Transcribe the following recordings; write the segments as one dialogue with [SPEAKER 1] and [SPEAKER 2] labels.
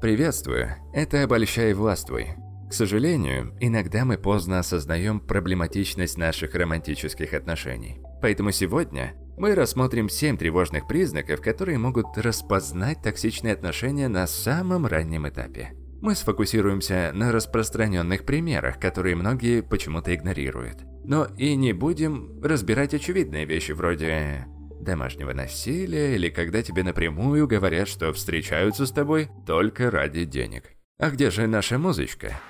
[SPEAKER 1] Приветствую, это «Обольщай властвуй». К сожалению, иногда мы поздно осознаем проблематичность наших романтических отношений. Поэтому сегодня мы рассмотрим 7 тревожных признаков, которые могут распознать токсичные отношения на самом раннем этапе. Мы сфокусируемся на распространенных примерах, которые многие почему-то игнорируют. Но и не будем разбирать очевидные вещи вроде домашнего насилия или когда тебе напрямую говорят, что встречаются с тобой только ради денег. А где же наша музычка?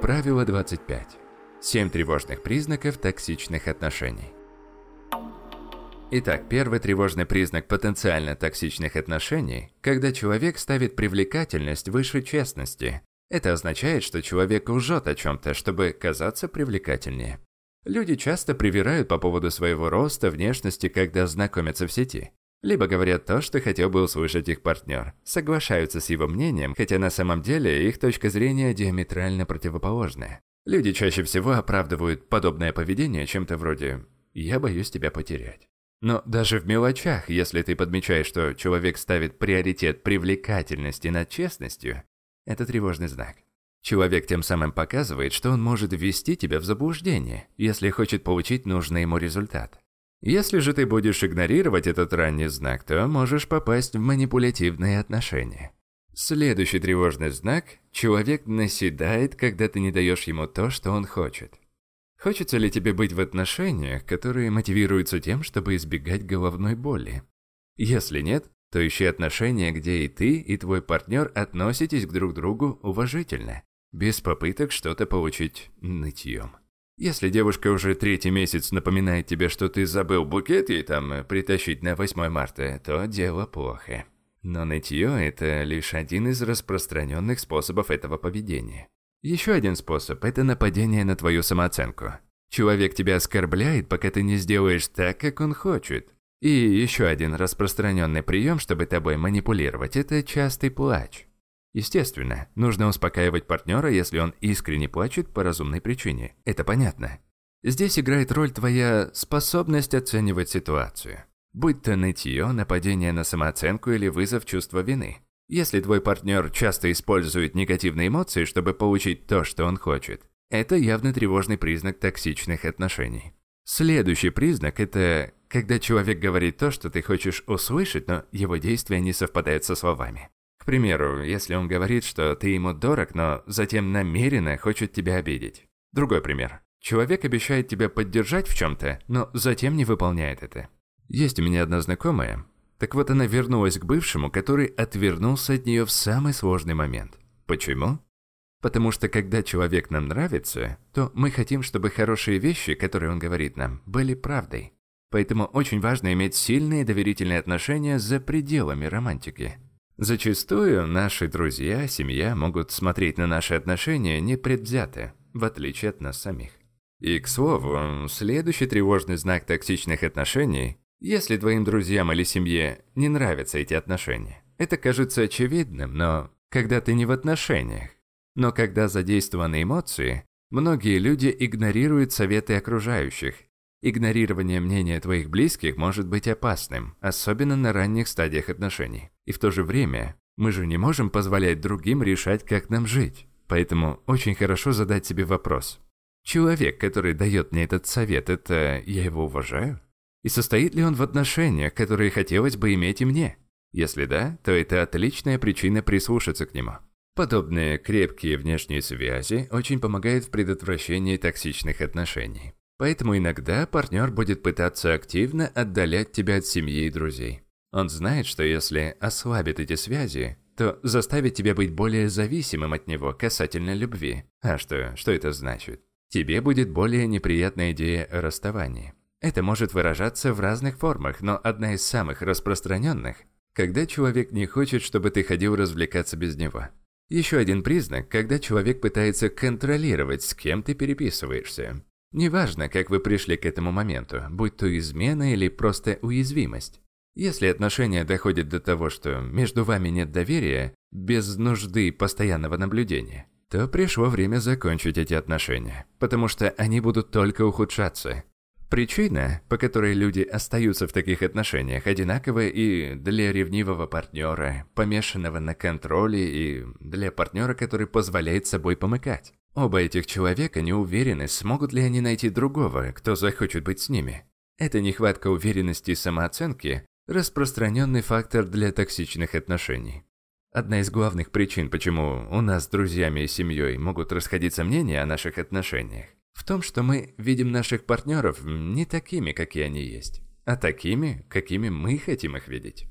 [SPEAKER 1] Правило 25. Семь тревожных признаков токсичных отношений. Итак, первый тревожный признак потенциально токсичных отношений, когда человек ставит привлекательность выше честности. Это означает, что человек лжет о чем-то, чтобы казаться привлекательнее. Люди часто привирают по поводу своего роста, внешности, когда знакомятся в сети. Либо говорят то, что хотел бы услышать их партнер, соглашаются с его мнением, хотя на самом деле их точка зрения диаметрально противоположная. Люди чаще всего оправдывают подобное поведение чем-то вроде «я боюсь тебя потерять». Но даже в мелочах, если ты подмечаешь, что человек ставит приоритет привлекательности над честностью, это тревожный знак. Человек тем самым показывает, что он может ввести тебя в заблуждение, если хочет получить нужный ему результат. Если же ты будешь игнорировать этот ранний знак, то можешь попасть в манипулятивные отношения. Следующий тревожный знак – человек наседает, когда ты не даешь ему то, что он хочет. Хочется ли тебе быть в отношениях, которые мотивируются тем, чтобы избегать головной боли? Если нет, то ищи отношения, где и ты, и твой партнер относитесь к друг другу уважительно без попыток что-то получить нытьем. Если девушка уже третий месяц напоминает тебе, что ты забыл букет ей там э, притащить на 8 марта, то дело плохо. Но нытье – это лишь один из распространенных способов этого поведения. Еще один способ – это нападение на твою самооценку. Человек тебя оскорбляет, пока ты не сделаешь так, как он хочет. И еще один распространенный прием, чтобы тобой манипулировать – это частый плач. Естественно, нужно успокаивать партнера, если он искренне плачет по разумной причине. Это понятно. Здесь играет роль твоя способность оценивать ситуацию. Будь то нытье, нападение на самооценку или вызов чувства вины. Если твой партнер часто использует негативные эмоции, чтобы получить то, что он хочет, это явно тревожный признак токсичных отношений. Следующий признак – это когда человек говорит то, что ты хочешь услышать, но его действия не совпадают со словами. К примеру, если он говорит, что ты ему дорог, но затем намеренно хочет тебя обидеть. Другой пример. Человек обещает тебя поддержать в чем-то, но затем не выполняет это. Есть у меня одна знакомая. Так вот она вернулась к бывшему, который отвернулся от нее в самый сложный момент. Почему? Потому что когда человек нам нравится, то мы хотим, чтобы хорошие вещи, которые он говорит нам, были правдой. Поэтому очень важно иметь сильные доверительные отношения за пределами романтики. Зачастую наши друзья, семья могут смотреть на наши отношения непредвзято, в отличие от нас самих. И, к слову, следующий тревожный знак токсичных отношений, если твоим друзьям или семье не нравятся эти отношения. Это кажется очевидным, но когда ты не в отношениях. Но когда задействованы эмоции, многие люди игнорируют советы окружающих Игнорирование мнения твоих близких может быть опасным, особенно на ранних стадиях отношений. И в то же время, мы же не можем позволять другим решать, как нам жить. Поэтому очень хорошо задать себе вопрос. Человек, который дает мне этот совет, это я его уважаю? И состоит ли он в отношениях, которые хотелось бы иметь и мне? Если да, то это отличная причина прислушаться к нему. Подобные крепкие внешние связи очень помогают в предотвращении токсичных отношений. Поэтому иногда партнер будет пытаться активно отдалять тебя от семьи и друзей. Он знает, что если ослабит эти связи, то заставит тебя быть более зависимым от него касательно любви. А что, что это значит? Тебе будет более неприятная идея о расставании. Это может выражаться в разных формах, но одна из самых распространенных – когда человек не хочет, чтобы ты ходил развлекаться без него. Еще один признак, когда человек пытается контролировать, с кем ты переписываешься. Неважно, как вы пришли к этому моменту, будь то измена или просто уязвимость. Если отношения доходят до того, что между вами нет доверия, без нужды постоянного наблюдения, то пришло время закончить эти отношения, потому что они будут только ухудшаться. Причина, по которой люди остаются в таких отношениях, одинаковая и для ревнивого партнера, помешанного на контроле, и для партнера, который позволяет собой помыкать. Оба этих человека не уверены, смогут ли они найти другого, кто захочет быть с ними. Эта нехватка уверенности и самооценки – распространенный фактор для токсичных отношений. Одна из главных причин, почему у нас с друзьями и семьей могут расходиться мнения о наших отношениях, в том, что мы видим наших партнеров не такими, какие они есть, а такими, какими мы хотим их видеть.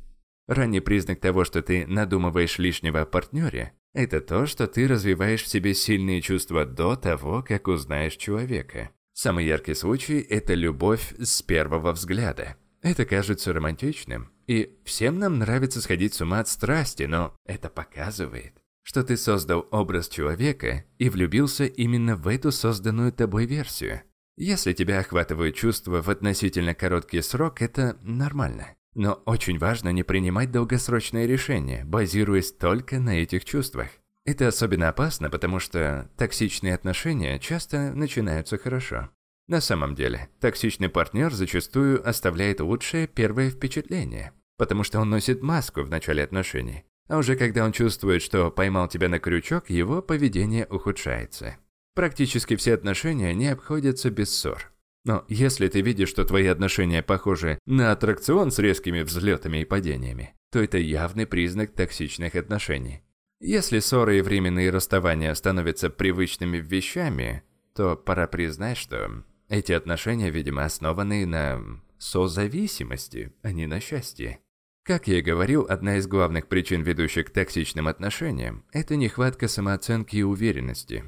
[SPEAKER 1] Ранний признак того, что ты надумываешь лишнего о партнере, это то, что ты развиваешь в себе сильные чувства до того, как узнаешь человека. Самый яркий случай – это любовь с первого взгляда. Это кажется романтичным, и всем нам нравится сходить с ума от страсти, но это показывает, что ты создал образ человека и влюбился именно в эту созданную тобой версию. Если тебя охватывают чувства в относительно короткий срок, это нормально. Но очень важно не принимать долгосрочные решения, базируясь только на этих чувствах. Это особенно опасно, потому что токсичные отношения часто начинаются хорошо. На самом деле, токсичный партнер зачастую оставляет лучшее первое впечатление, потому что он носит маску в начале отношений. А уже когда он чувствует, что поймал тебя на крючок, его поведение ухудшается. Практически все отношения не обходятся без ссор. Но если ты видишь, что твои отношения похожи на аттракцион с резкими взлетами и падениями, то это явный признак токсичных отношений. Если ссоры и временные расставания становятся привычными вещами, то пора признать, что эти отношения, видимо, основаны на созависимости, а не на счастье. Как я и говорил, одна из главных причин, ведущих к токсичным отношениям, это нехватка самооценки и уверенности.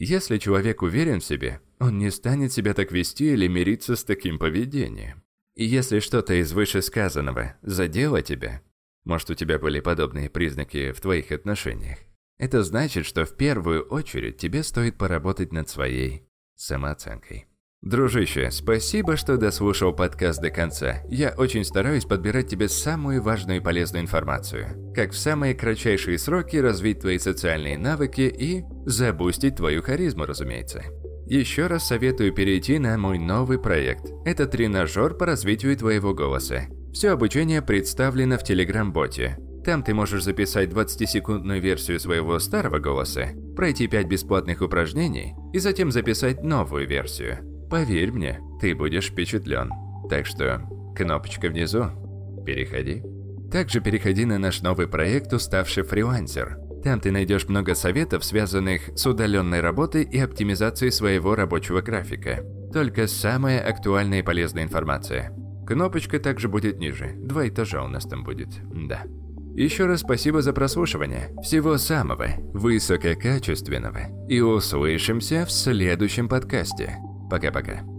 [SPEAKER 1] Если человек уверен в себе, он не станет себя так вести или мириться с таким поведением. И если что-то из вышесказанного задело тебя, может у тебя были подобные признаки в твоих отношениях, это значит, что в первую очередь тебе стоит поработать над своей самооценкой. Дружище, спасибо, что дослушал подкаст до конца. Я очень стараюсь подбирать тебе самую важную и полезную информацию. Как в самые кратчайшие сроки развить твои социальные навыки и забустить твою харизму, разумеется. Еще раз советую перейти на мой новый проект. Это тренажер по развитию твоего голоса. Все обучение представлено в Telegram-боте. Там ты можешь записать 20-секундную версию своего старого голоса, пройти 5 бесплатных упражнений и затем записать новую версию. Поверь мне, ты будешь впечатлен. Так что, кнопочка внизу. Переходи. Также переходи на наш новый проект «Уставший фрилансер». Там ты найдешь много советов, связанных с удаленной работой и оптимизацией своего рабочего графика. Только самая актуальная и полезная информация. Кнопочка также будет ниже. Два этажа у нас там будет. Да. Еще раз спасибо за прослушивание. Всего самого высококачественного. И услышимся в следующем подкасте. Пока-пока.